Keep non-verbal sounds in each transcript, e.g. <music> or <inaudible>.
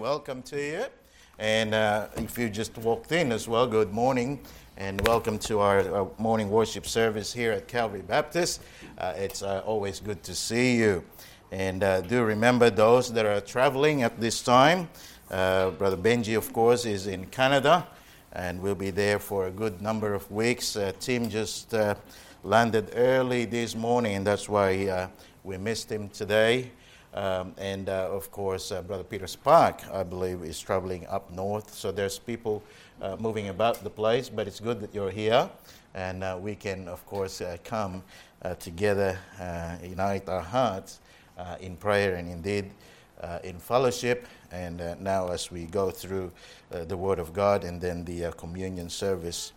Welcome to you. And uh, if you just walked in as well, good morning and welcome to our, our morning worship service here at Calvary Baptist. Uh, it's uh, always good to see you. And uh, do remember those that are traveling at this time. Uh, Brother Benji, of course, is in Canada and will be there for a good number of weeks. Uh, Tim just landed early this morning, and that's why we missed him today. Um, and uh, of course, uh, Brother Peter Spark, I believe, is traveling up north. So there's people uh, moving about the place, but it's good that you're here. And uh, we can, of course, uh, come uh, together, unite our hearts in prayer and indeed in fellowship. And now, as we go through the Word of God and then the communion service.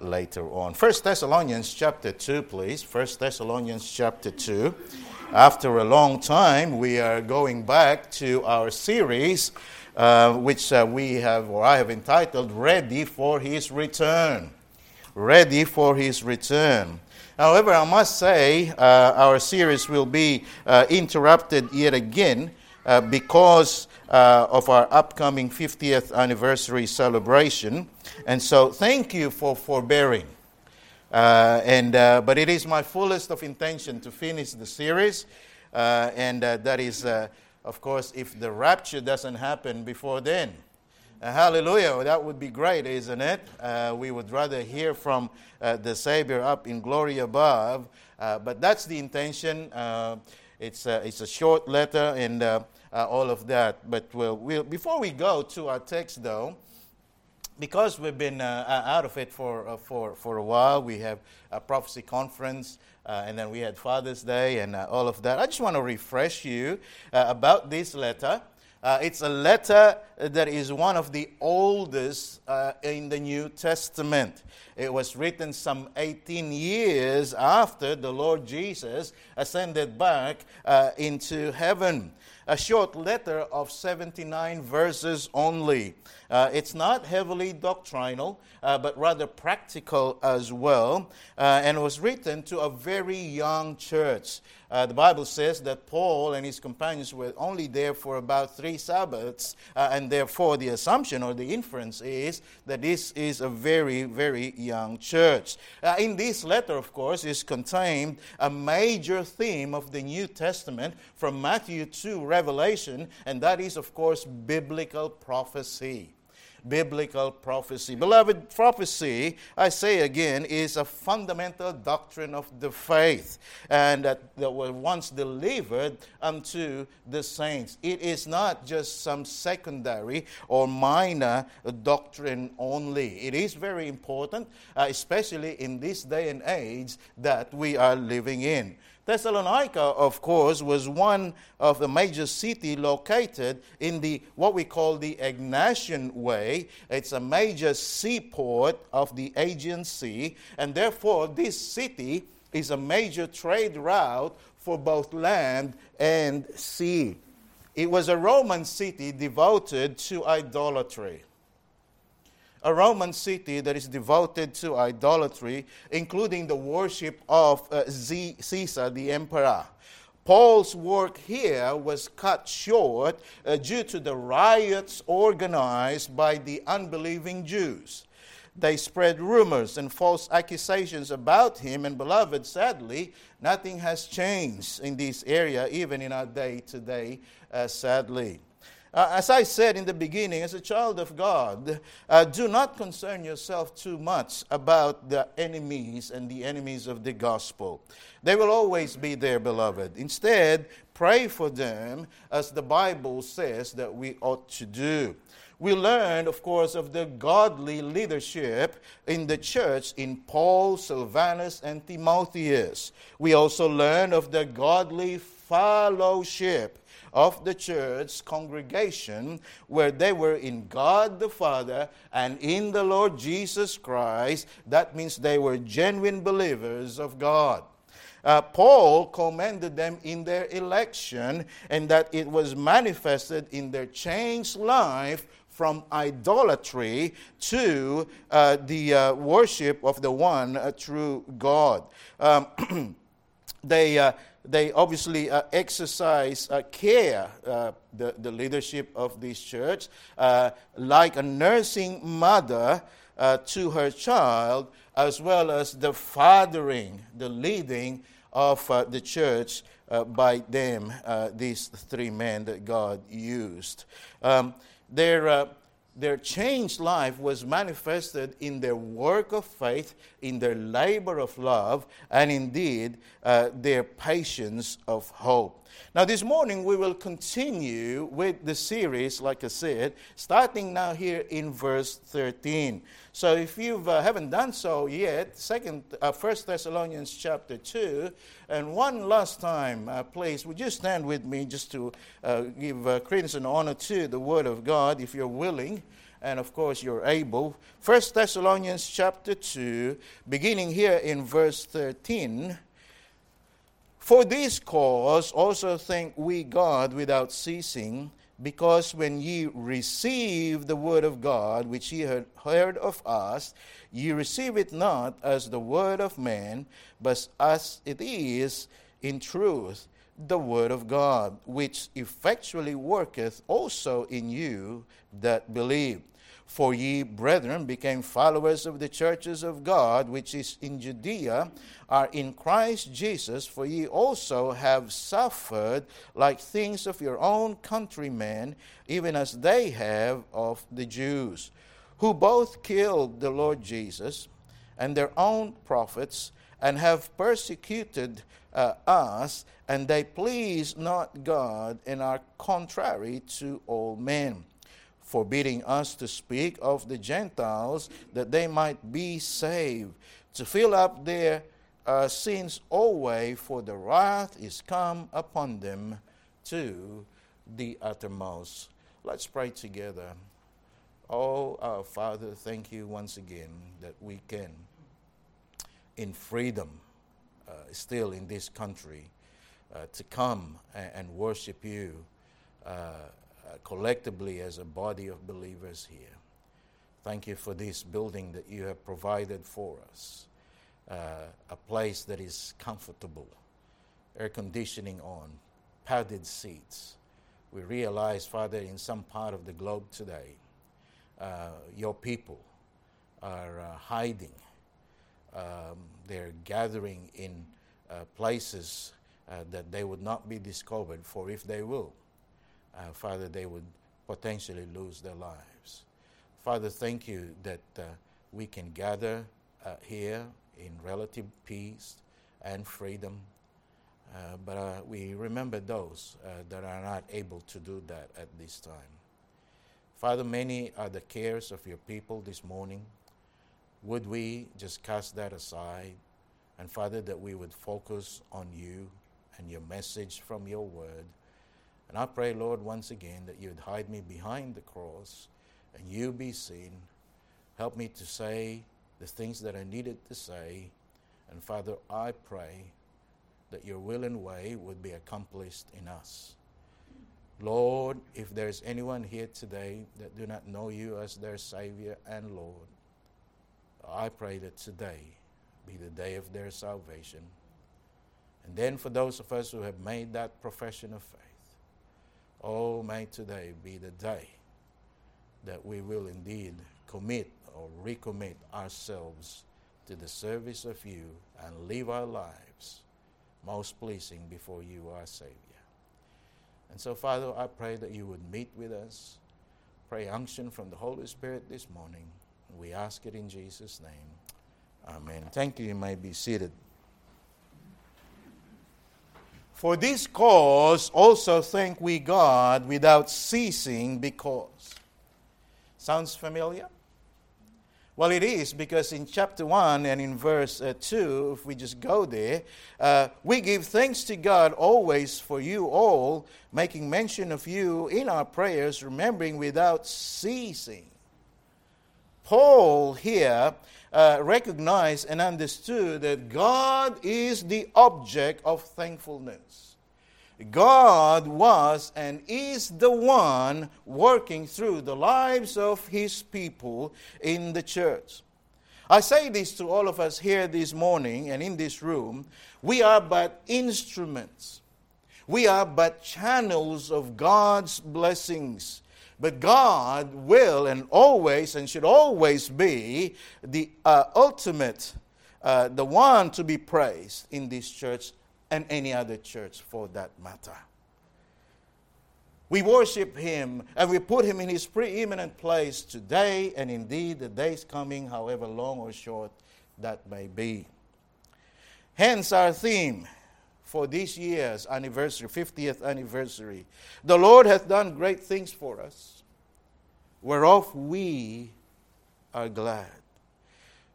later on. First Thessalonians chapter 2, please. First Thessalonians chapter 2. After a long time, we are going back to our series, uh, which uh, we have, or I have entitled, Ready for His Return. Ready for His Return. However, I must say, uh, our series will be uh, interrupted yet again uh, because uh, of our upcoming 50th anniversary celebration. And so, thank you for forbearing. Uh, and, uh, but it is my fullest of intention to finish the series. Uh, and uh, that is, uh, of course, if the rapture doesn't happen before then. Uh, hallelujah. That would be great, isn't it? we would rather hear from the Savior up in glory above. but that's the intention. it's, it's a short letter and all of that. But we'll, we'll, before we go to our text, though, because we've been uh, out of it for, uh, for, for a while, we have a prophecy conference, uh, and then we had Father's Day and uh, all of that. I just want to refresh you uh, about this letter. Uh, it's a letter that is one of the oldest in the New Testament. It was written some 18 years after the Lord Jesus ascended back into heaven a short letter of 79 verses only. Uh, it's not heavily doctrinal, uh, but rather practical as well, uh, and was written to a very young church. Uh, the Bible says that Paul and his companions were only there for about three Sabbaths, uh, and therefore the assumption or the inference is that this is a very, very young church. Uh, in this letter, of course, is contained a major theme of the New Testament from Matthew to Revelation, and that is, of course, biblical prophecy biblical prophecy. Beloved, prophecy, I say again, is a fundamental doctrine of the faith and that, that was once delivered unto the saints. It is not just some secondary or minor doctrine only. It is very important, uh, especially in this day and age that we are living in. Thessalonica, of course, was one of the major cities located in the what we call the Egnatian Way. It's a major seaport of the Aegean Sea, and therefore this city is a major trade route for both land and sea. It was a Roman city devoted to idolatry a Roman city that is devoted to idolatry, including the worship of uh, Caesar, the emperor. Paul's work here was cut short uh, due to the riots organized by the unbelieving Jews. They spread rumors and false accusations about him, and beloved, sadly, nothing has changed in this area, even in our day today, uh, sadly. Uh, as I said in the beginning, as a child of God, uh, do not concern yourself too much about the enemies and the enemies of the gospel. They will always be there, beloved. Instead, pray for them as the Bible says that we ought to do. We learned, of course, of the godly leadership in the church in Paul, Silvanus, and Timotheus. We also learned of the godly fellowship of the church congregation where they were in God the Father and in the Lord Jesus Christ. That means they were genuine believers of God. Uh, Paul commended them in their election and that it was manifested in their changed life from idolatry to uh, the uh, worship of the one uh, true God. Um, <clears throat> they uh, they obviously uh, exercise uh, care, uh, the, the leadership of this church, uh, like a nursing mother uh, to her child, as well as the fathering, the leading of the church by them, these three men that God used. Um, their their changed life was manifested in their work of faith, in their labor of love, and indeed uh, their patience of hope. Now, this morning we will continue with the series, like I said, starting now here in verse 13. So, if you uh, haven't done so yet, Second, uh, First Thessalonians chapter two, and one last time, uh, please, would you stand with me just to uh, give uh, credence and honor to the Word of God, if you're willing and of course you're able. First Thessalonians chapter 2, beginning here in verse 13. For this cause also thank we God without ceasing, because when ye receive the word of God, which ye had heard of us, ye receive it not as the word of man, but as it is in truth the word of God, which effectually worketh also in you that believe. For ye, brethren, became followers of the churches of God, which is in Judea, are in Christ Jesus, for ye also have suffered like things of your own countrymen, even as they have of the Jews, who both killed the Lord Jesus and their own prophets, and have persecuted uh, us, and they please not God, and are contrary to all men forbidding us to speak of the Gentiles that they might be saved, to fill up their uh, sins always, for the wrath is come upon them to the uttermost. Let's pray together. Oh, our Father, thank you once again that we can, in freedom, uh, still in this country, uh, to come and, and worship you. Uh, collectively as a body of believers here. Thank you for this building that you have provided for us, uh, a place that is comfortable, air conditioning on, padded seats. We realize, Father, in some part of the globe today, uh, your people are uh, hiding. Um, they're gathering in uh, places that they would not be discovered, for if they will, uh, Father, they would potentially lose their lives. Father, thank you that uh, we can gather uh, here in relative peace and freedom. Uh, but uh, we remember those that are not able to do that at this time. Father, many are the cares of your people this morning. Would we just cast that aside? And Father, that we would focus on you and your message from your word and I pray, Lord, once again that you would hide me behind the cross and you be seen. Help me to say the things that I needed to say. And Father, I pray that your will and way would be accomplished in us. Lord, if there's anyone here today that do not know you as their Savior and Lord, I pray that today be the day of their salvation. And then for those of us who have made that profession of faith, Oh, may today be the day that we will indeed commit or recommit ourselves to the service of you and live our lives most pleasing before you, our Savior. And so, Father, I pray that you would meet with us. Pray unction from the Holy Spirit this morning. We ask it in Jesus' name. Amen. Thank you. You may be seated. For this cause also thank we God without ceasing, because. Sounds familiar? Well, it is because in chapter 1 and in verse uh, 2, if we just go there, uh, we give thanks to God always for you all, making mention of you in our prayers, remembering without ceasing. Paul here uh, recognized and understood that God is the object of thankfulness. God was and is the one working through the lives of his people in the church. I say this to all of us here this morning and in this room. We are but instruments. We are but channels of God's blessings. But God will and always and should always be the uh, ultimate, uh, the one to be praised in this church and any other church for that matter. We worship him and we put him in his preeminent place today and indeed the days coming, however long or short that may be. Hence our theme for this year's anniversary, 50th anniversary. The Lord hath done great things for us, whereof we are glad.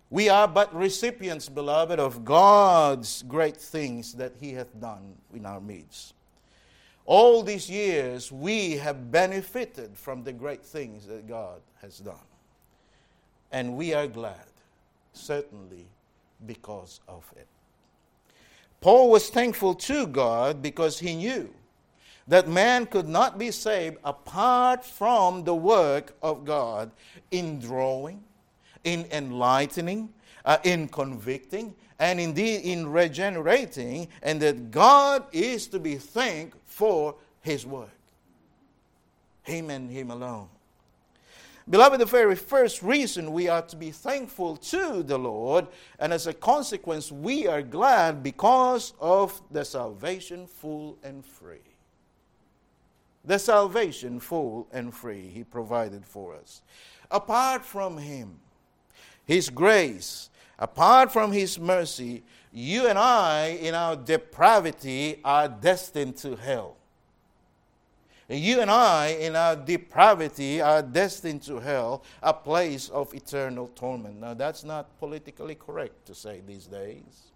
We are but recipients, beloved, of God's great things that He hath done in our midst. All these years, we have benefited from the great things that God has done. And we are glad, certainly, because of it. Paul was thankful to God because he knew that man could not be saved apart from the work of God in drawing, in enlightening, uh, in convicting, and indeed in regenerating, and that God is to be thanked for his work. Him and him alone. Beloved, the very first reason we are to be thankful to the Lord, and as a consequence, we are glad because of the salvation full and free. The salvation full and free He provided for us. Apart from Him, His grace, apart from His mercy, you and I, in our depravity, are destined to hell. You and I, in our depravity, are destined to hell, a place of eternal torment. Now, that's not politically correct to say these days.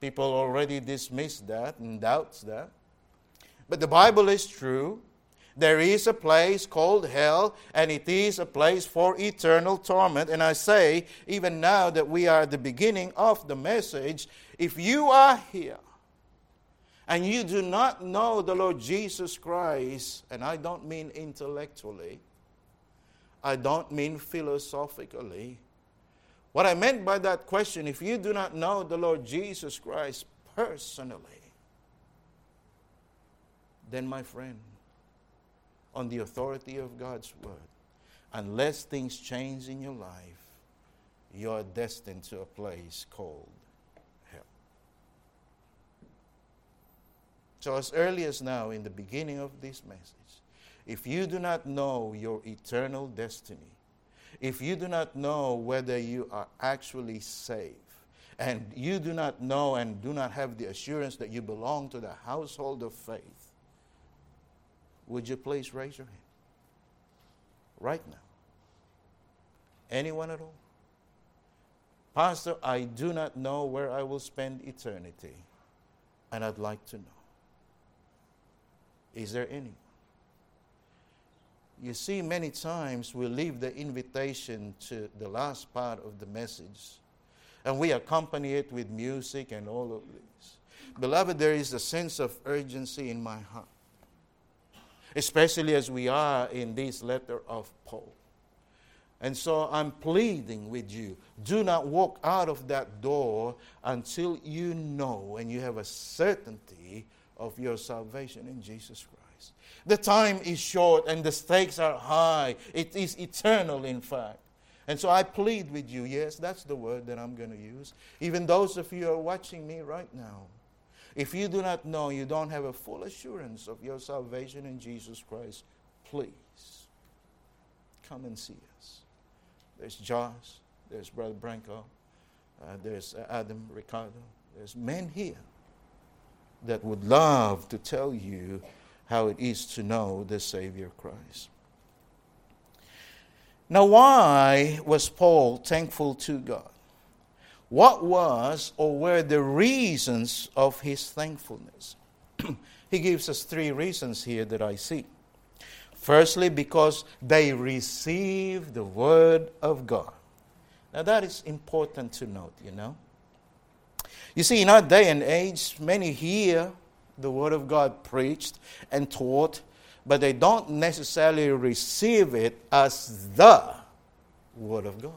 People already dismiss that and doubts that. But the Bible is true. There is a place called hell, and it is a place for eternal torment. And I say, even now that we are at the beginning of the message, if you are here and you do not know the Lord Jesus Christ, and I don't mean intellectually, I don't mean philosophically. What I meant by that question, if you do not know the Lord Jesus Christ personally, then, my friend, on the authority of God's word. Unless things change in your life, you're destined to a place called So, as early as now, in the beginning of this message, if you do not know your eternal destiny, if you do not know whether you are actually saved, and you do not know and do not have the assurance that you belong to the household of faith, would you please raise your hand? Right now. Anyone at all? Pastor, I do not know where I will spend eternity, and I'd like to know. Is there anyone? You see, many times we leave the invitation to the last part of the message, and we accompany it with music and all of this. Beloved, there is a sense of urgency in my heart especially as we are in this letter of Paul. And so I'm pleading with you do not walk out of that door until you know and you have a certainty of your salvation in Jesus Christ. The time is short and the stakes are high, it is eternal, in fact. And so I plead with you, yes, that's the word that I'm going to use. Even those of you who are watching me right now, if you do not know, you don't have a full assurance of your salvation in Jesus Christ, please come and see us. There's Josh, there's Brother Branco, uh, there's Adam Ricardo, there's men here that would love to tell you how it is to know the Savior Christ. Now, why was Paul thankful to God? what was or were the reasons of his thankfulness? <clears throat> he gives us three reasons here that I see. Firstly, because they received the word of God. Now, that is important to note, you know. You see, in our day and age, many hear the word of God preached and taught, but they don't necessarily receive it as the word of God.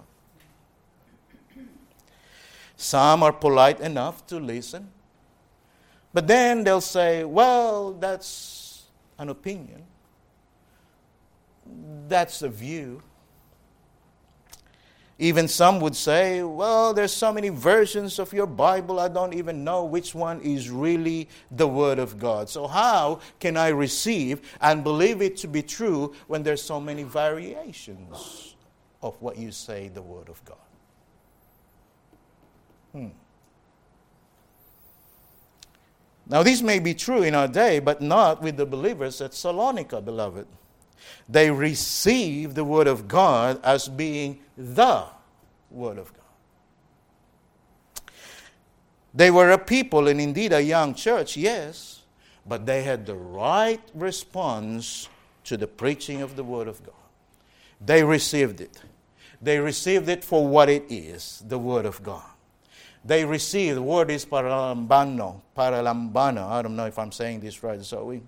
Some are polite enough to listen. But then they'll say, well, that's an opinion. That's a view. Even some would say, well, there's so many versions of your Bible, I don't even know which one is really the Word of God. So, how can I receive and believe it to be true when there's so many variations of what you say the Word of God? Hmm. Now, this may be true in our day, but not with the believers at Salonika, beloved. They received the Word of God as being the Word of God. They were a people and indeed a young church, yes, but they had the right response to the preaching of the Word of God. They received it. They received it for what it is the Word of God they received, the word is paralambano, paralambano, I don't know if I'm saying this right, so we,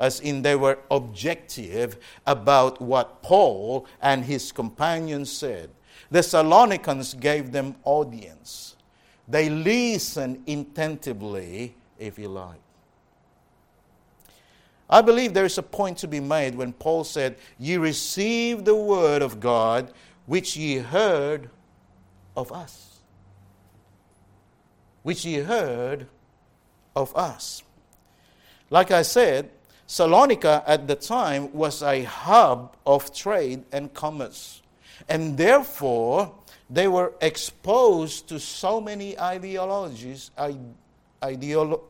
as in they were objective about what Paul and his companions said. The Thessalonians gave them audience. They listened intentively, if you like. I believe there is a point to be made when Paul said, Ye received the word of God which ye heard of us which ye heard of us. Like I said, Salonika at the time was a hub of trade and commerce. And therefore, they were exposed to so many ideologies, ideolo-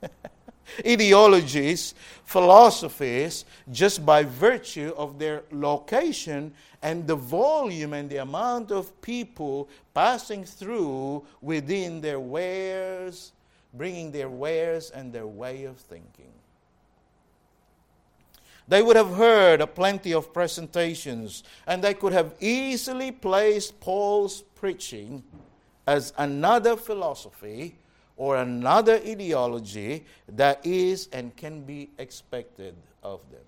<laughs> ideologies, philosophies, just by virtue of their location and the volume and the amount of people passing through within their wares, bringing their wares and their way of thinking. They would have heard a plenty of presentations, and they could have easily placed Paul's preaching as another philosophy or another ideology that is and can be expected of them.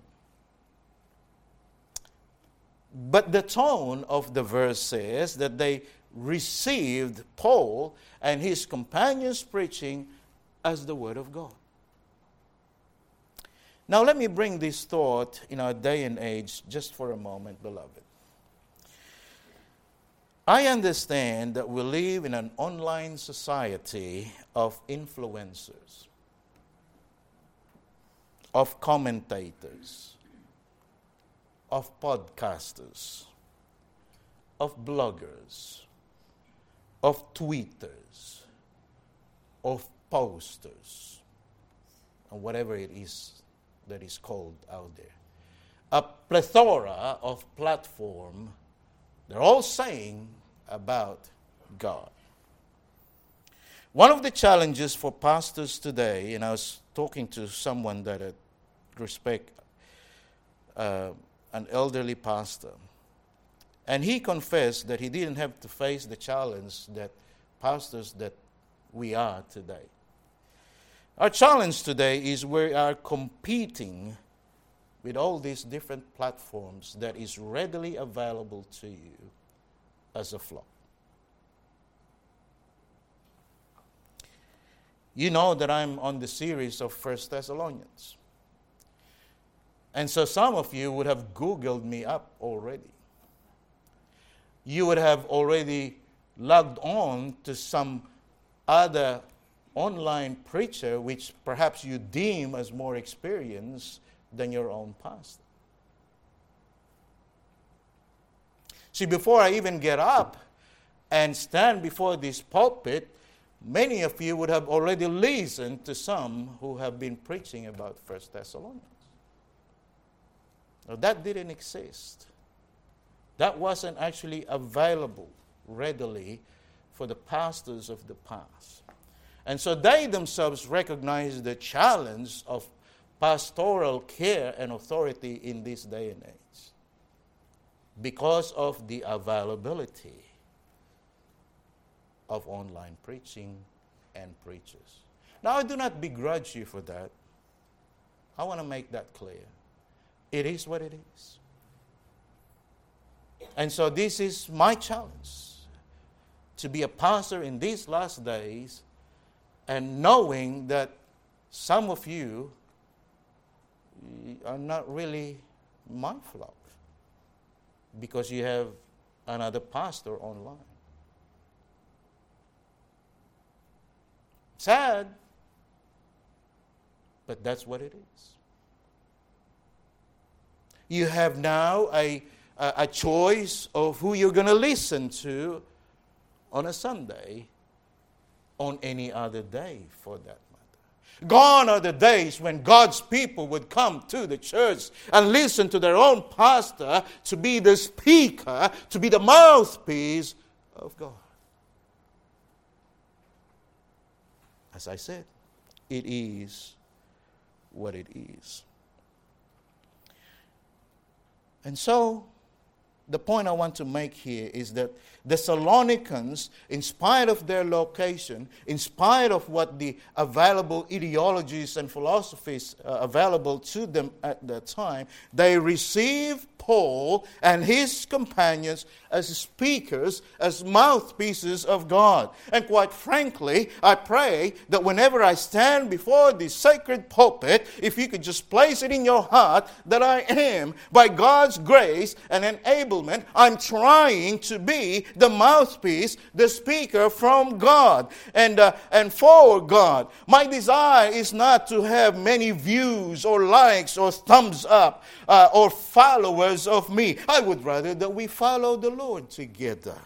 But the tone of the verse says that they received Paul and his companions' preaching as the Word of God. Now, let me bring this thought in our day and age just for a moment, beloved. I understand that we live in an online society of influencers, of commentators, of podcasters, of bloggers, of tweeters, of posters, and whatever it is that is called out there. A plethora of platform, they're all saying about God. One of the challenges for pastors today, and I was talking to someone that I respect, uh, an elderly pastor. And he confessed that he didn't have to face the challenge that pastors that we are today. Our challenge today is we are competing with all these different platforms that is readily available to you as a flock. You know that I'm on the series of First Thessalonians. And so some of you would have Googled me up already. You would have already logged on to some other online preacher which perhaps you deem as more experienced than your own pastor. See, before I even get up and stand before this pulpit, many of you would have already listened to some who have been preaching about First Thessalonians. Now, that didn't exist. That wasn't actually available readily for the pastors of the past. And so they themselves recognize the challenge of pastoral care and authority in this day and age because of the availability of online preaching and preachers. Now, I do not begrudge you for that. I want to make that clear. It is what it is. And so, this is my challenge to be a pastor in these last days and knowing that some of you are not really my flock because you have another pastor online. Sad, but that's what it is. You have now a, a, a choice of who you're going to listen to on a Sunday, on any other day for that matter. Gone are the days when God's people would come to the church and listen to their own pastor to be the speaker, to be the mouthpiece of God. As I said, it is what it is. And so, the point I want to make here is that the Thessalonians, in spite of their location, in spite of what the available ideologies and philosophies uh, available to them at that time, they received Paul and his companions as speakers, as mouthpieces of God. And quite frankly, I pray that whenever I stand before the sacred pulpit, if you could just place it in your heart that I am, by God's grace and enablement, I'm trying to be the mouthpiece, the speaker from God and, uh, and for God. My desire is not to have many views or likes or thumbs up uh, or followers of me. I would rather that we follow the Lord together.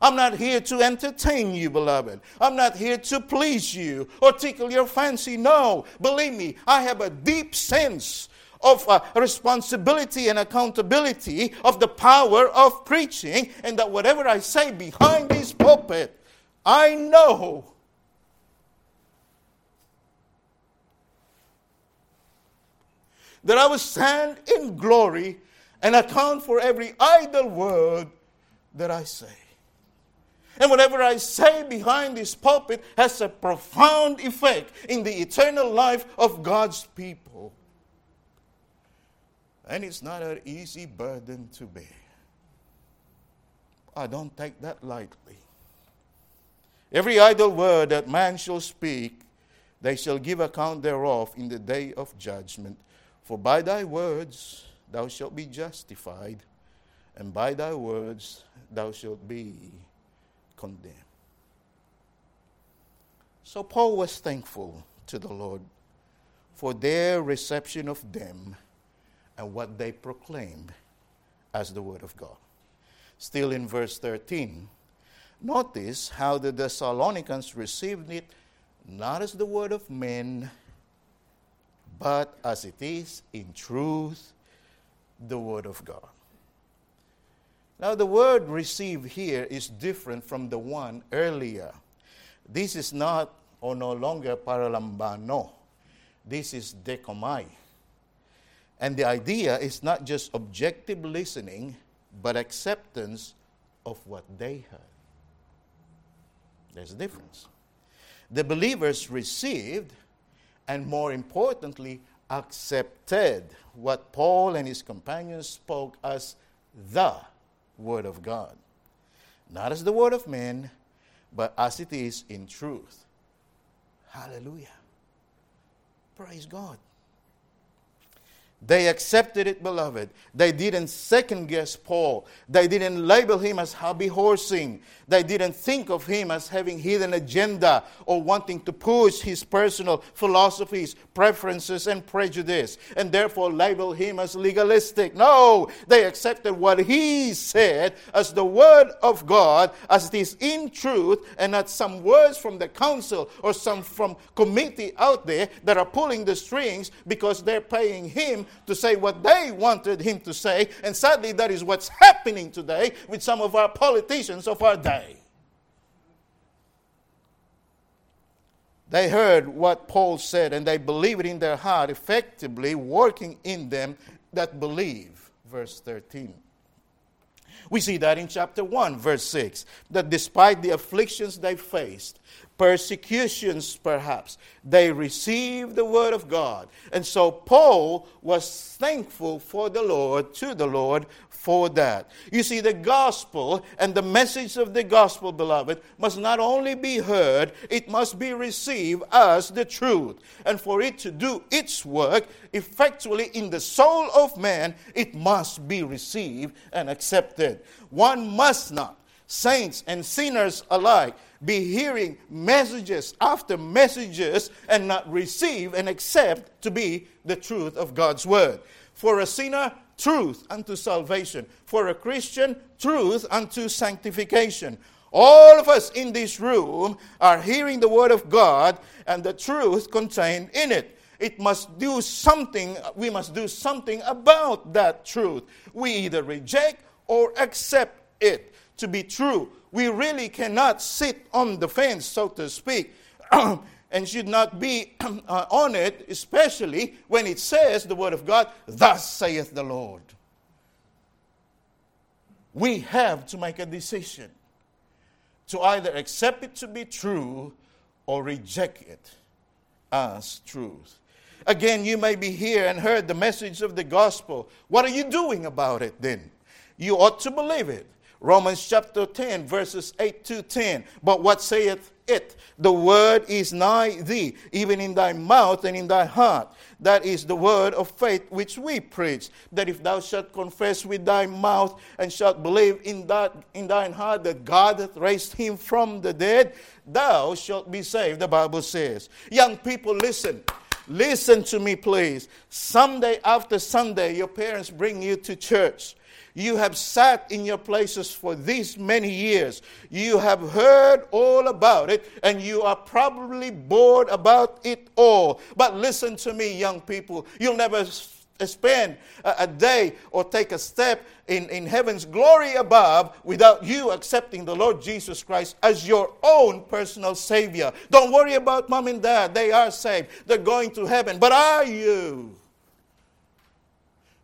I'm not here to entertain you, beloved. I'm not here to please you or tickle your fancy. No, believe me, I have a deep sense of uh, responsibility and accountability of the power of preaching, and that whatever I say behind this pulpit, I know that I will stand in glory and account for every idle word that I say. And whatever I say behind this pulpit has a profound effect in the eternal life of God's people. And it's not an easy burden to bear. I don't take that lightly. Every idle word that man shall speak, they shall give account thereof in the day of judgment. For by thy words thou shalt be justified, and by thy words thou shalt be condemned. So Paul was thankful to the Lord for their reception of them and what they proclaimed as the Word of God. Still in verse 13, notice how the Thessalonians received it not as the Word of men but as it is in truth the Word of God. Now, the word received here is different from the one earlier. This is not or no longer paralambano. This is dekomai. And the idea is not just objective listening, but acceptance of what they heard. There's a difference. The believers received and more importantly, accepted what Paul and his companions spoke as the Word of God. Not as the Word of men, but as it is in truth. Hallelujah. Praise God. They accepted it, beloved. They didn't second guess Paul. They didn't label him as hobby horsing. They didn't think of him as having hidden agenda or wanting to push his personal philosophies, preferences, and prejudice, and therefore label him as legalistic. No, they accepted what he said as the word of God, as it is in truth, and not some words from the council or some from committee out there that are pulling the strings because they're paying him to say what they wanted him to say. And sadly, that is what's happening today with some of our politicians of our day. They heard what Paul said and they believed it in their heart, effectively working in them that believe. Verse 13. We see that in chapter 1, verse 6, that despite the afflictions they faced, persecutions, perhaps. They received the word of God. And so Paul was thankful for the Lord, to the Lord, for that. You see, the gospel and the message of the gospel, beloved, must not only be heard, it must be received as the truth. And for it to do its work effectually in the soul of man, it must be received and accepted. One must not, saints and sinners alike, be hearing messages after messages and not receive and accept to be the truth of God's word. For a sinner, truth unto salvation. For a Christian, truth unto sanctification. All of us in this room are hearing the word of God and the truth contained in it. It must do something, we must do something about that truth. We either reject or accept it to be true. We really cannot sit on the fence, so to speak. <clears throat> and should not be <clears throat> uh, on it, especially when it says, the Word of God, Thus saith the Lord. We have to make a decision to either accept it to be true or reject it as truth. Again, you may be here and heard the message of the gospel. What are you doing about it then? You ought to believe it. Romans chapter 10, verses 8 to 10. But what saith it? The word is nigh thee, even in thy mouth and in thy heart. That is the word of faith which we preach. That if thou shalt confess with thy mouth and shalt believe in, that, in thine heart that God hath raised him from the dead, thou shalt be saved, the Bible says. Young people, listen. Listen to me, please. Sunday after Sunday, your parents bring you to church. You have sat in your places for these many years. You have heard all about it, and you are probably bored about it all. But listen to me, young people. You'll never eh, spend a, day or take a step in, in heaven's glory above without you accepting the Lord Jesus Christ as your own personal Savior. Don't worry about mom and dad, they are saved, they're going to heaven. But are you?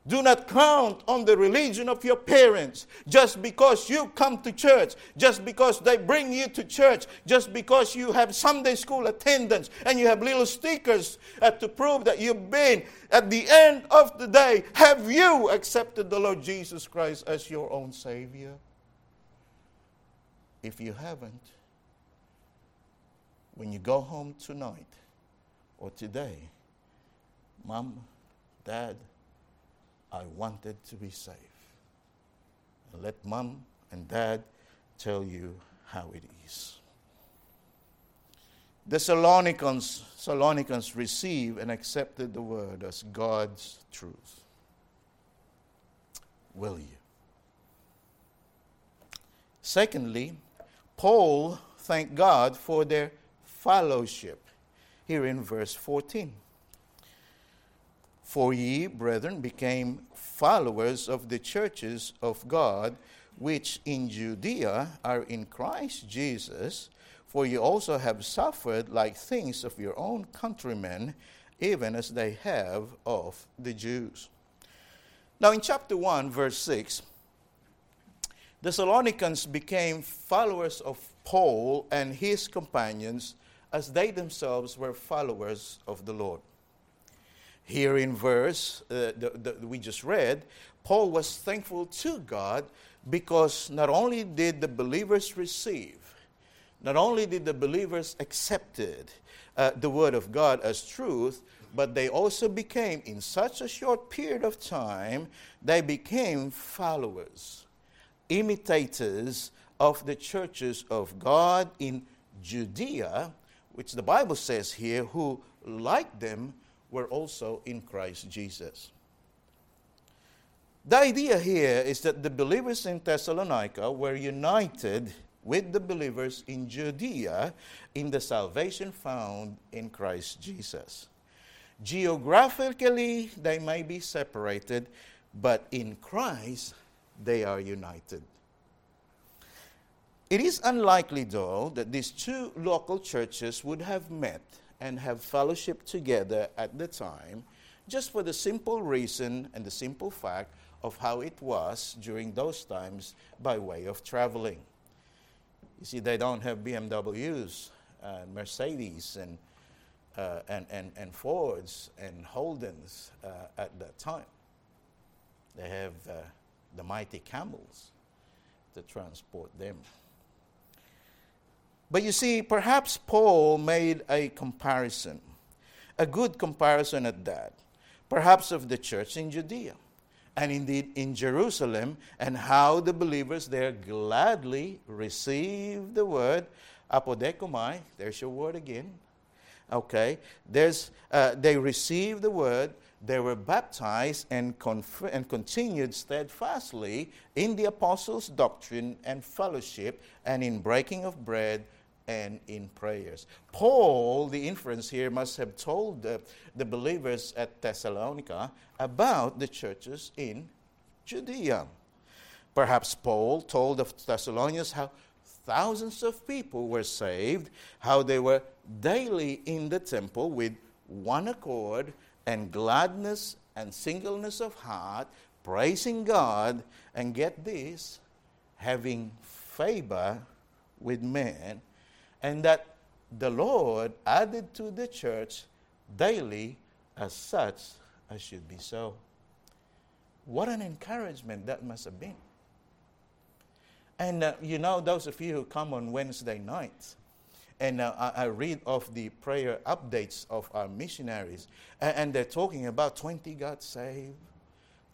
Do not count on the religion of your parents just because you come to church, just because they bring you to church, just because you have Sunday school attendance and you have little stickers uh, to prove that you've been. At the end of the day, have you accepted the Lord Jesus Christ as your own Savior? If you haven't, when you go home tonight or today, mom, dad, I wanted to be safe. And Let mom and dad tell you how it is. The Thessalonians, Thessalonians received and accepted the word as God's truth. Will you? Secondly, Paul thanked God for their fellowship here in verse 14. For ye, brethren, became followers of the churches of God which in Judea are in Christ Jesus, for ye also have suffered like things of your own countrymen, even as they have of the Jews. Now, in chapter 1, verse 6, the Thessalonians became followers of Paul and his companions as they themselves were followers of the Lord. Here in verse uh, that we just read, Paul was thankful to God because not only did the believers receive, not only did the believers accepted uh, the word of God as truth, but they also became, in such a short period of time, they became followers, imitators of the churches of God in Judea, which the Bible says here, who, like them, were also in Christ Jesus. The idea here is that the believers in Thessalonica were united with the believers in Judea in the salvation found in Christ Jesus. Geographically, they may be separated, but in Christ, they are united. It is unlikely, though, that these two local churches would have met and have fellowship together at the time, just for the simple reason and the simple fact of how it was during those times by way of traveling. You see, they don't have BMWs uh, Mercedes and, uh, and, and, and Fords and Holdens uh, at that time. They have uh, the mighty camels to transport them. But you see, perhaps Paul made a comparison, a good comparison at that, perhaps of the church in Judea and indeed in Jerusalem, and how the believers there gladly received the word apodekomai. There's your word again. Okay, there's uh, they received the word. They were baptized and, conf- and continued steadfastly in the apostles' doctrine and fellowship, and in breaking of bread and in prayers. Paul, the inference here, must have told the, the believers at Thessalonica about the churches in Judea. Perhaps Paul told the Thessalonians how thousands of people were saved, how they were daily in the temple with one accord and gladness and singleness of heart, praising God, and get this, having favor with men and that the Lord added to the church daily as such as should be so. What an encouragement that must have been. And uh, you know, those of you who come on Wednesday nights, and uh, I, I, read of the prayer updates of our missionaries, and, and they're talking about 20 got saved,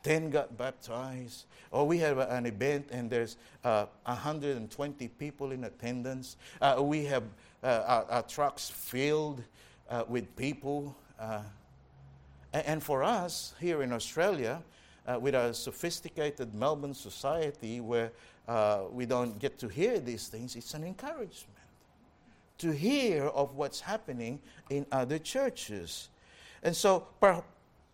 10 got baptized. Or we have an event and there's uh, 120 people in attendance. Uh, we have uh, our, our, trucks filled uh, with people. Uh, and, and, for us here in Australia, uh, with our sophisticated Melbourne society where we don't get to hear these things, it's an encouragement to hear of what's happening in other churches. And so, per-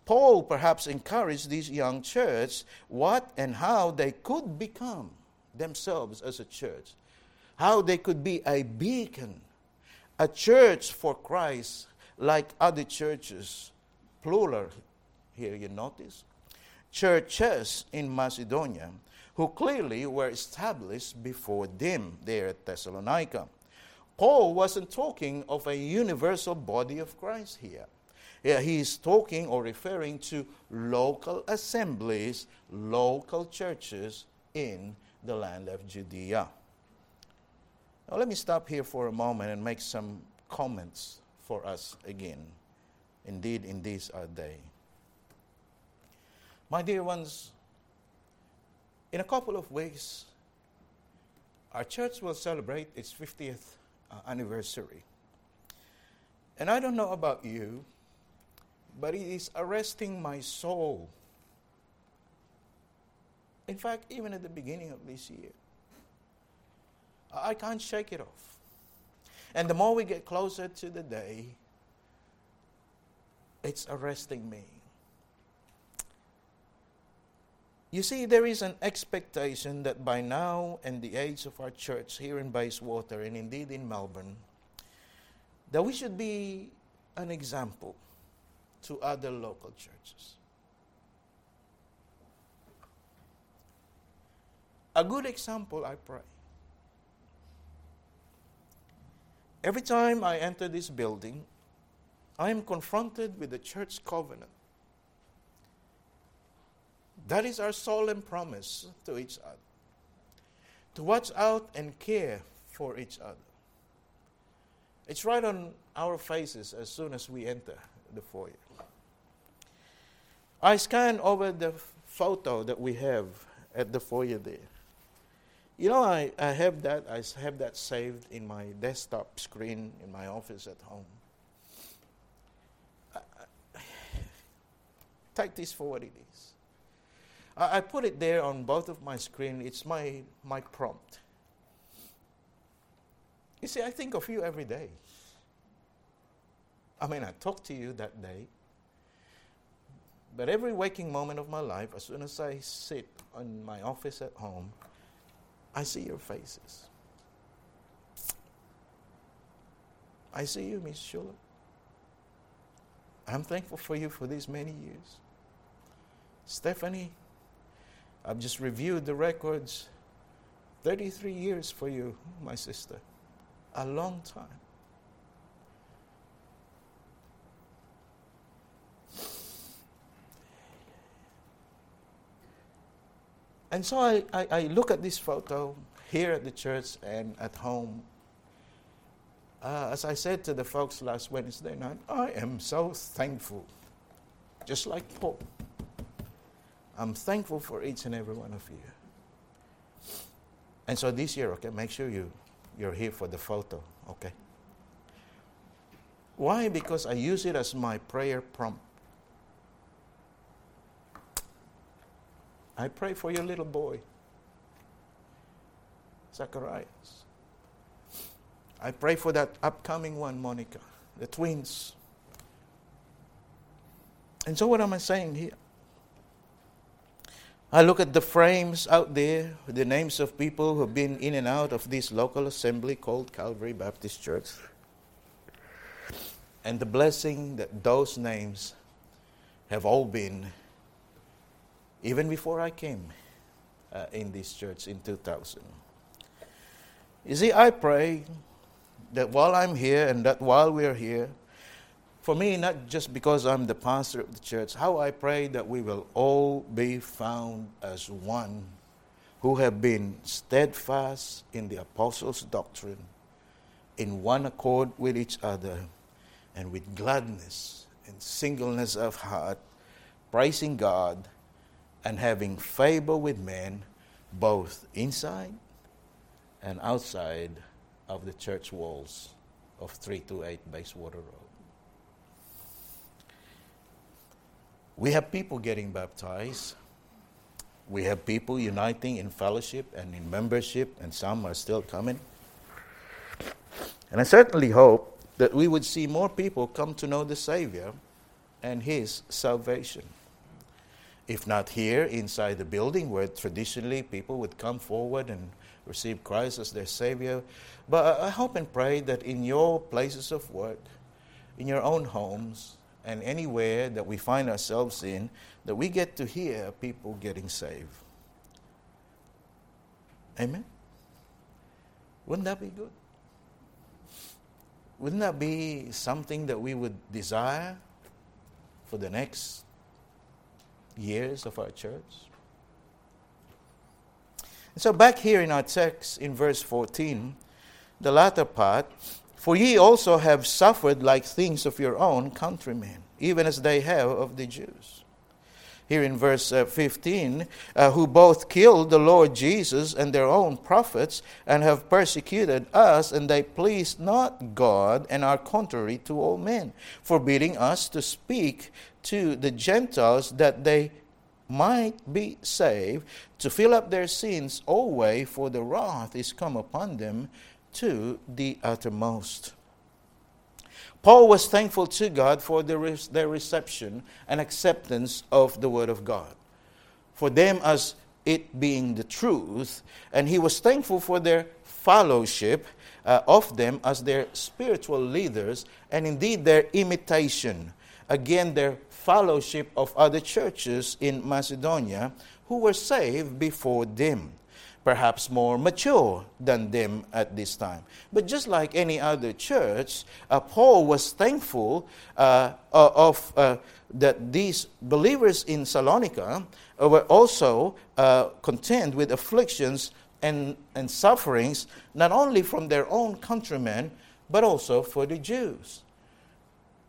Paul perhaps encouraged these young church what and how they could become themselves as a church, how they could be a beacon, a church for Christ like other churches, plural here, you notice. Churches in Macedonia who clearly were established before them there at Thessalonica. Paul wasn't talking of a universal body of Christ here. Yeah, he's talking or referring to local assemblies, local churches in the land of Judea. Now, let me stop here for a moment and make some comments for us again. Indeed, in these our day. My dear ones, in a couple of weeks, our church will celebrate its 50th uh, anniversary. And I don't know about you, but it is arresting my soul. In fact, even at the beginning of this year, I can't shake it off. And the more we get closer to the day, it's arresting me. You see, there is an expectation that by now, in the age of our church here in Bayswater and indeed in Melbourne, that we should be an example to other local churches. A good example, I pray. Every time I enter this building, I am confronted with the church covenant. That is our solemn promise to each other to watch out and care for each other. It's right on our faces as soon as we enter the foyer. I scan over the photo that we have at the foyer there. You know, I, I have that I have that saved in my desktop screen in my office at home. <sighs> take this for what it is. I, I put it there on both of my screen. It's my my prompt. You see, I think of you every day. I mean, I talk to you that day. But every waking moment of my life, as soon as I sit in my office at home, I see your faces. I see you, Miss Shula. I'm thankful for you for these many years. Stephanie, I've just reviewed the records. 33 years for you, my sister. A long time. And so I, I, I, look at this photo here at the church and at home. Uh, as I said to the folks last Wednesday night, I am so thankful, just like Paul. I'm thankful for each and every one of you. And so this year, okay, make sure you, you're here for the photo, okay? Why? Because I use it as my prayer prompt. I pray for your little boy, Zacharias. I pray for that upcoming one, Monica, the twins. And so, what am I saying here? I look at the frames out there, the names of people who have been in and out of this local assembly called Calvary Baptist Church, and the blessing that those names have all been, even before I came uh, in this church in 2000. You see, I pray that while I'm here and that while we're here, for me, not just because I'm the pastor of the church, how I pray that we will all be found as one who have been steadfast in the apostles' doctrine, in one accord with each other, and with gladness and singleness of heart, praising God and having favor with men, both inside and outside of the church walls of 328 Bayswater Road. We have people getting baptized. We have people uniting in fellowship and in membership, and some are still coming. And I certainly hope that we would see more people come to know the Savior and His salvation. If not here inside the building, where traditionally people would come forward and receive Christ as their Savior, but I hope and pray that in your places of work, in your own homes, and anywhere that we find ourselves in, that we get to hear people getting saved. Amen? Wouldn't that be good? Wouldn't that be something that we would desire for the next years of our church? So, back here in our text in verse 14, the latter part, for ye also have suffered like things of your own countrymen, even as they have of the Jews. Here in verse uh, 15, uh, who both killed the Lord Jesus and their own prophets, and have persecuted us, and they please not God, and are contrary to all men, forbidding us to speak to the Gentiles that they might be saved, to fill up their sins always, for the wrath is come upon them to the uttermost. Paul was thankful to God for their, reception and acceptance of the Word of God, for them as it being the truth, and he was thankful for their fellowship uh, of them as their spiritual leaders, and indeed their imitation. Again, their fellowship of other churches in Macedonia who were saved before them perhaps more mature than them at this time. But just like any other church, uh, Paul was thankful uh, uh of uh, that these believers in Salonika uh, were also uh, content with afflictions and, and sufferings, not only from their own countrymen, but also for the Jews.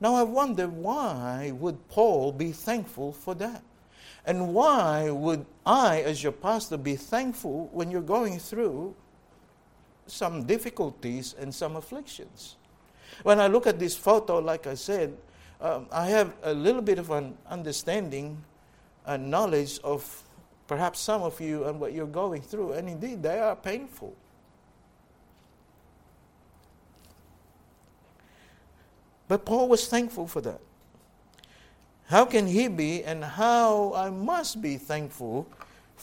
Now I wonder why would Paul be thankful for that? And why would I, as your pastor, be thankful when you're going through some difficulties and some afflictions? When I look at this photo, like I said, um, I have a little bit of an understanding and knowledge of perhaps some of you and what you're going through, and indeed they are painful. But Paul was thankful for that. How can he be, and how I must be thankful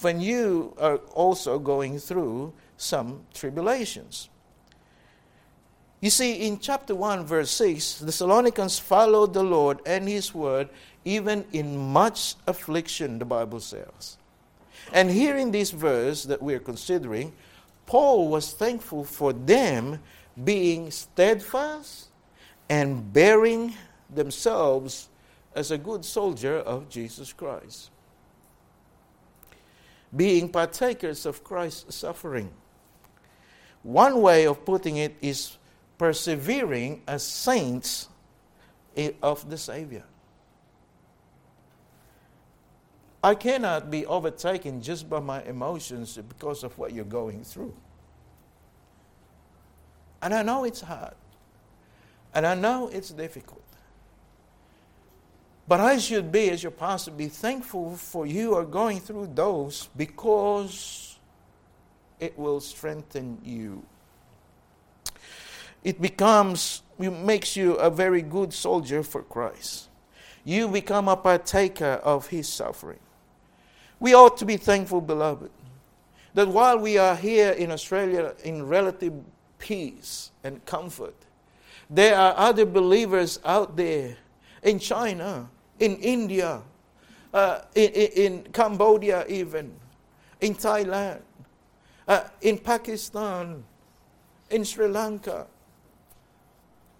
when you are also going through some tribulations? You see, in chapter 1, verse 6, the Thessalonians followed the Lord and his word even in much affliction, the Bible says. And here in this verse that we're considering, Paul was thankful for them being steadfast and bearing themselves as a good soldier of Jesus Christ. being partakers of Christ's suffering. One way of putting it is persevering as saints of the Savior. I cannot be overtaken just by my emotions because of what you're going through. And I know it's hard. And I know it's difficult. But I should be, as your pastor, be thankful for you are going through those because it will strengthen you. It becomes, it makes you a very good soldier for Christ. You become a partaker of his suffering. We ought to be thankful, beloved, that while we are here in Australia in relative peace and comfort, there are other believers out there in China, in India, uh, in, in, Cambodia, even, in Thailand, uh, in Pakistan, in Sri Lanka,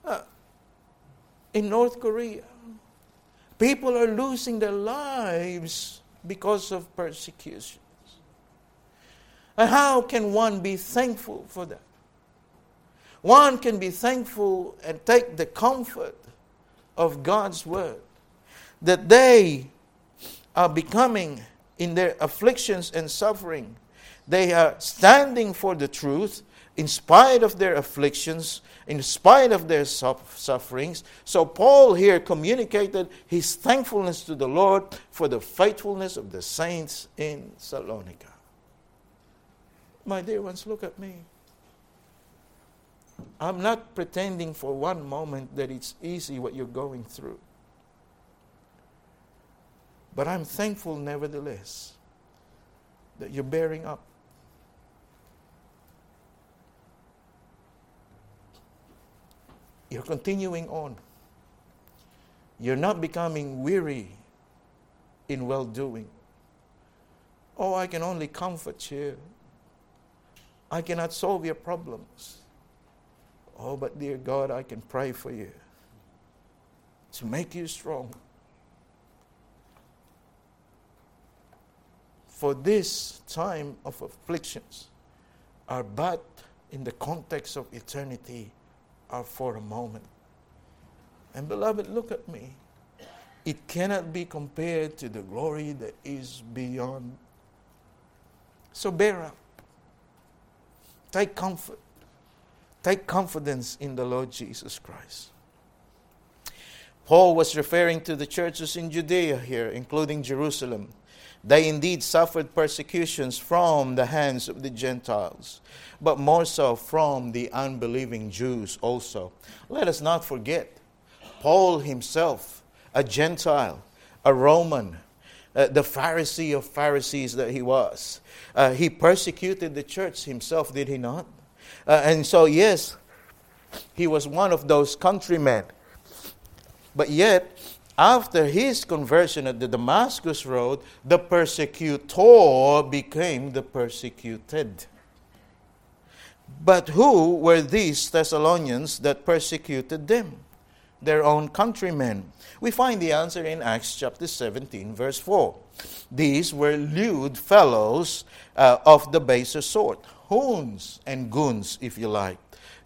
uh, in North Korea. People are losing their lives because of persecutions. And how can one be thankful for that? One can be thankful and take the comfort of God's word that they are becoming in their afflictions and suffering. They are standing for the truth in spite of their afflictions, in spite of their sufferings. So, Paul here communicated his thankfulness to the Lord for the faithfulness of the saints in Salonika. My dear ones, look at me. I'm not pretending for one moment that it's easy what you're going through. But I'm thankful, nevertheless, that you're bearing up. You're continuing on. You're not becoming weary in well doing. Oh, I can only comfort you. I cannot solve your problems. Oh, but dear God, I can pray for you to make you strong. For this time of afflictions are but in the context of eternity are for a moment. And beloved, look at me. It cannot be compared to the glory that is beyond. So bear up. Take comfort. Take confidence in the Lord Jesus Christ. Paul was referring to the churches in Judea here, including Jerusalem. They indeed suffered persecutions from the hands of the Gentiles, but more so from the unbelieving Jews also. Let us not forget, Paul himself, a Gentile, a Roman, uh, the Pharisee of Pharisees that he was, uh, he persecuted the church himself, did he not? Uh, and so, yes, he was one of those countrymen. But yet, after his conversion at the Damascus Road, the persecutor became the persecuted. But who were these Thessalonians that persecuted them? Their own countrymen. We find the answer in Acts chapter 17, verse 4. These were lewd fellows uh, of the baser sort, hoons and goons, if you like.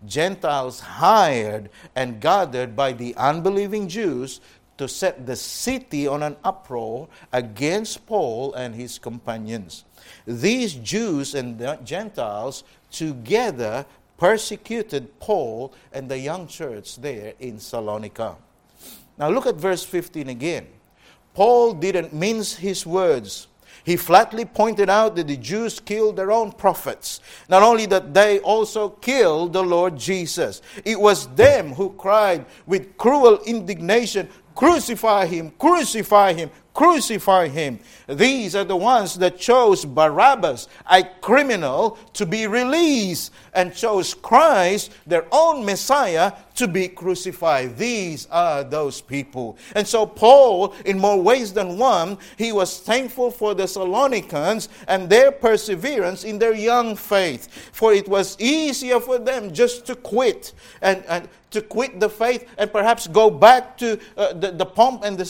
Gentiles hired and gathered by the unbelieving Jews to set the city on an uproar against Paul and his companions. These Jews and Gentiles together persecuted Paul and the young church there in Salonika. Now look at verse 15 again. Paul didn't mince his words. He flatly pointed out that the Jews killed their own prophets. Not only that, they also killed the Lord Jesus. It was them who cried with cruel indignation, Crucify him, crucify him, crucify him. These are the ones that chose Barabbas, a criminal, to be released, and chose Christ, their own Messiah, to be crucified. These are those people. And so, Paul, in more ways than one, he was thankful for the Thessalonians and their perseverance in their young faith. For it was easier for them just to quit and, and to quit the faith and perhaps go back to uh, the, the pomp and the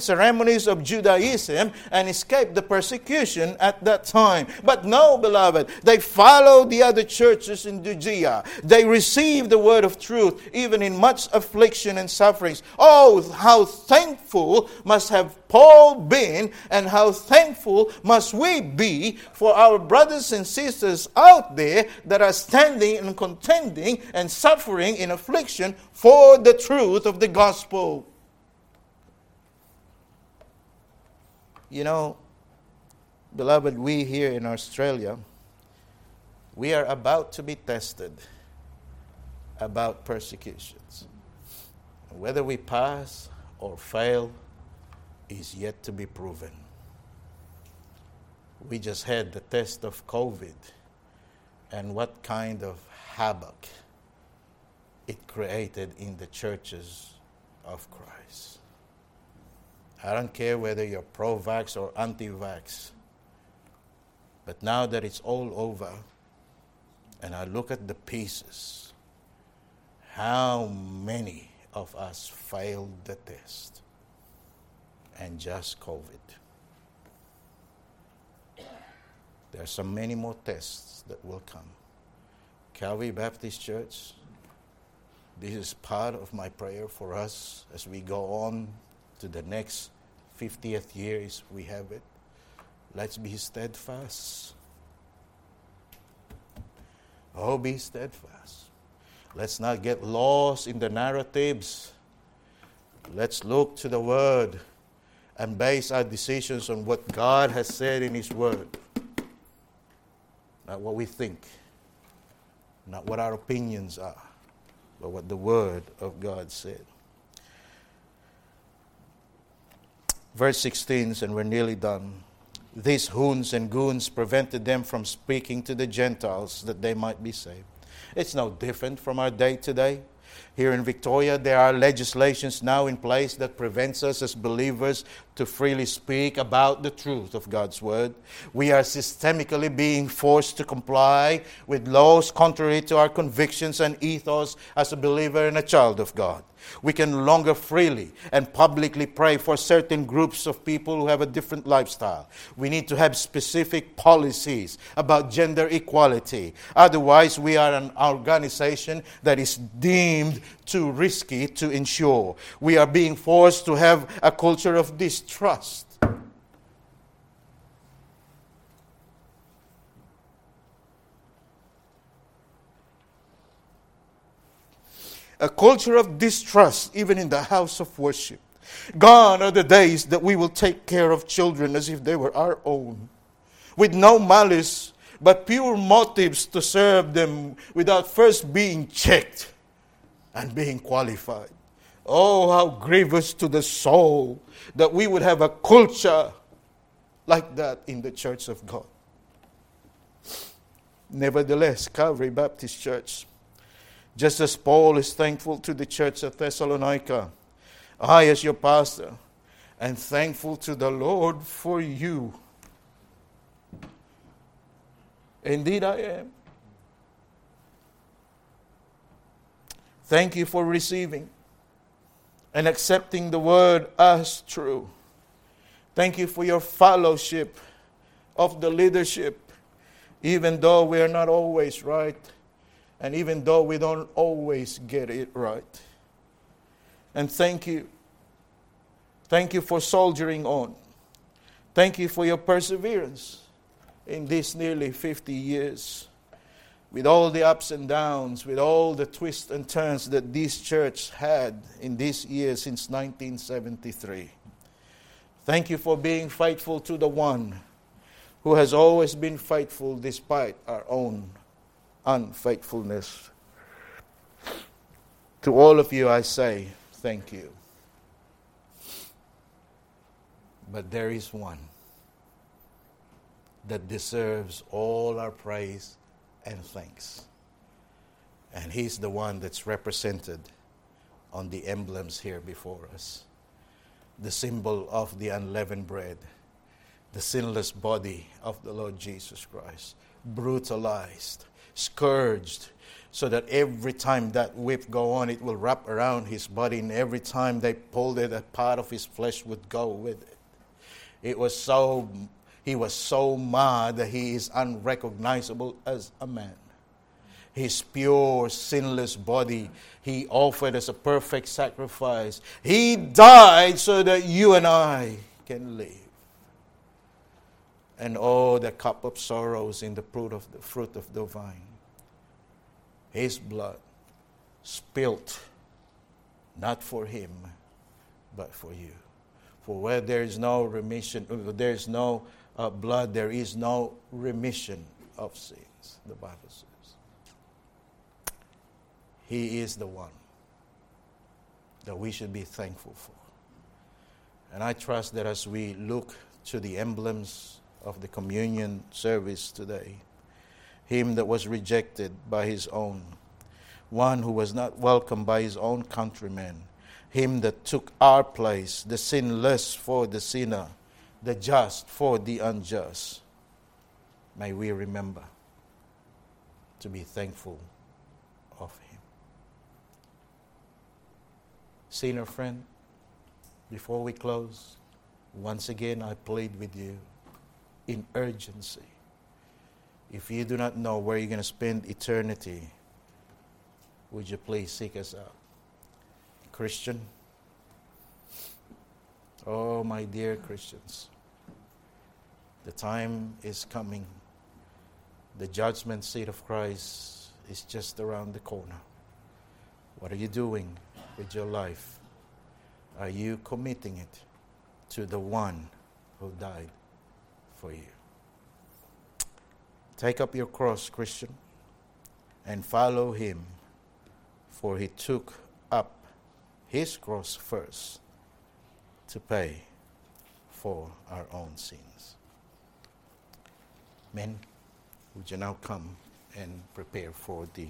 ceremonies of Judaism and escaped the persecution at that time. But no, beloved, they followed the other churches in Judea. They received the word of truth, even in much affliction and sufferings. Oh, how thankful must have Paul been, and how thankful must we be for our brothers and sisters out there that are standing and contending and suffering in affliction for the truth of the gospel. You know, beloved, we here in Australia, we are about to be tested about persecutions. Whether we pass or fail is yet to be proven. We just had the test of COVID and what kind of havoc it created in the churches of Christ. I don't care whether you're pro vax or anti vax, but now that it's all over, and I look at the pieces, how many of us failed the test and just COVID? There are so many more tests that will come. Calvary Baptist Church, this is part of my prayer for us as we go on to the next 50th years we have it. Let's be steadfast. Oh, be steadfast. Let's not get lost in the narratives. Let's look to the Word and base our decisions on what God has said in His Word, not what we think, not what our opinions are, but what the Word of God said. Verse 16, and we're nearly done. These hoons and goons prevented them from speaking to the Gentiles that they might be saved. It's no different from our day today. Here in Victoria, there are legislations now in place that prevents us as believers to freely speak about the truth of God's word. We are systemically being forced to comply with laws contrary to our convictions and ethos as a believer and a child of God. We can longer freely and publicly pray for certain groups of people who have a different lifestyle. We need to have specific policies about gender equality. Otherwise, we are an organization that is deemed too risky to ensure. We are being forced to have a culture of distrust. a culture of distrust, even in the house of worship. Gone are the days that we will take care of children as if they were our own, with no malice, but pure motives to serve them without first being checked and being qualified. Oh, how grievous to the soul that we would have a culture like that in the church of God. Nevertheless, Calvary Baptist Church just as Paul is thankful to the church of Thessalonica, I, as your pastor, am thankful to the Lord for you. Indeed, I am. Thank you for receiving and accepting the word as true. Thank you for your fellowship of the leadership, even though we are not always right and even though we don't always get it right. And thank you. Thank you for soldiering on. Thank you for your perseverance in these nearly 50 years. With all the ups and downs, with all the twists and turns that this church had in this year since 1973. Thank you for being faithful to the one who has always been faithful despite our own unfaithfulness. To all of you, I say thank you. But there is one that deserves all our praise and thanks. And he's the one that's represented on the emblems here before us the symbol of the unleavened bread, the sinless body of the Lord Jesus Christ, brutalized, scourged so that every time that whip go on it will wrap around his body and every time they pulled it a part of his flesh would go with it It was so, he was so mad that he is unrecognizable as a man. His pure, sinless body, he offered as a perfect sacrifice. He died so that you and I can live. And oh, the cup of sorrows in the fruit of the fruit of the vine. His blood spilt not for him, but for you. For where there is no remission, there is no uh, blood, there is no remission of sins, the Bible says. He is the one that we should be thankful for. And I trust that as we look to the emblems of the communion service today, him that was rejected by his own one who was not welcomed by his own countrymen, him that took our place, the sinless for the sinner, the just for the unjust. May we remember to be thankful of him. Sinner friend, before we close, once again I plead with you in urgency. If you do not know where you're going to spend eternity, would you please seek us out? Christian, oh, my dear Christians, the time is coming. The judgment seat of Christ is just around the corner. What are you doing with your life? Are you committing it to the one who died for you? Take up your cross, Christian, and follow him for he took up his cross first to pay for our own sins. Men, would you now come and prepare for the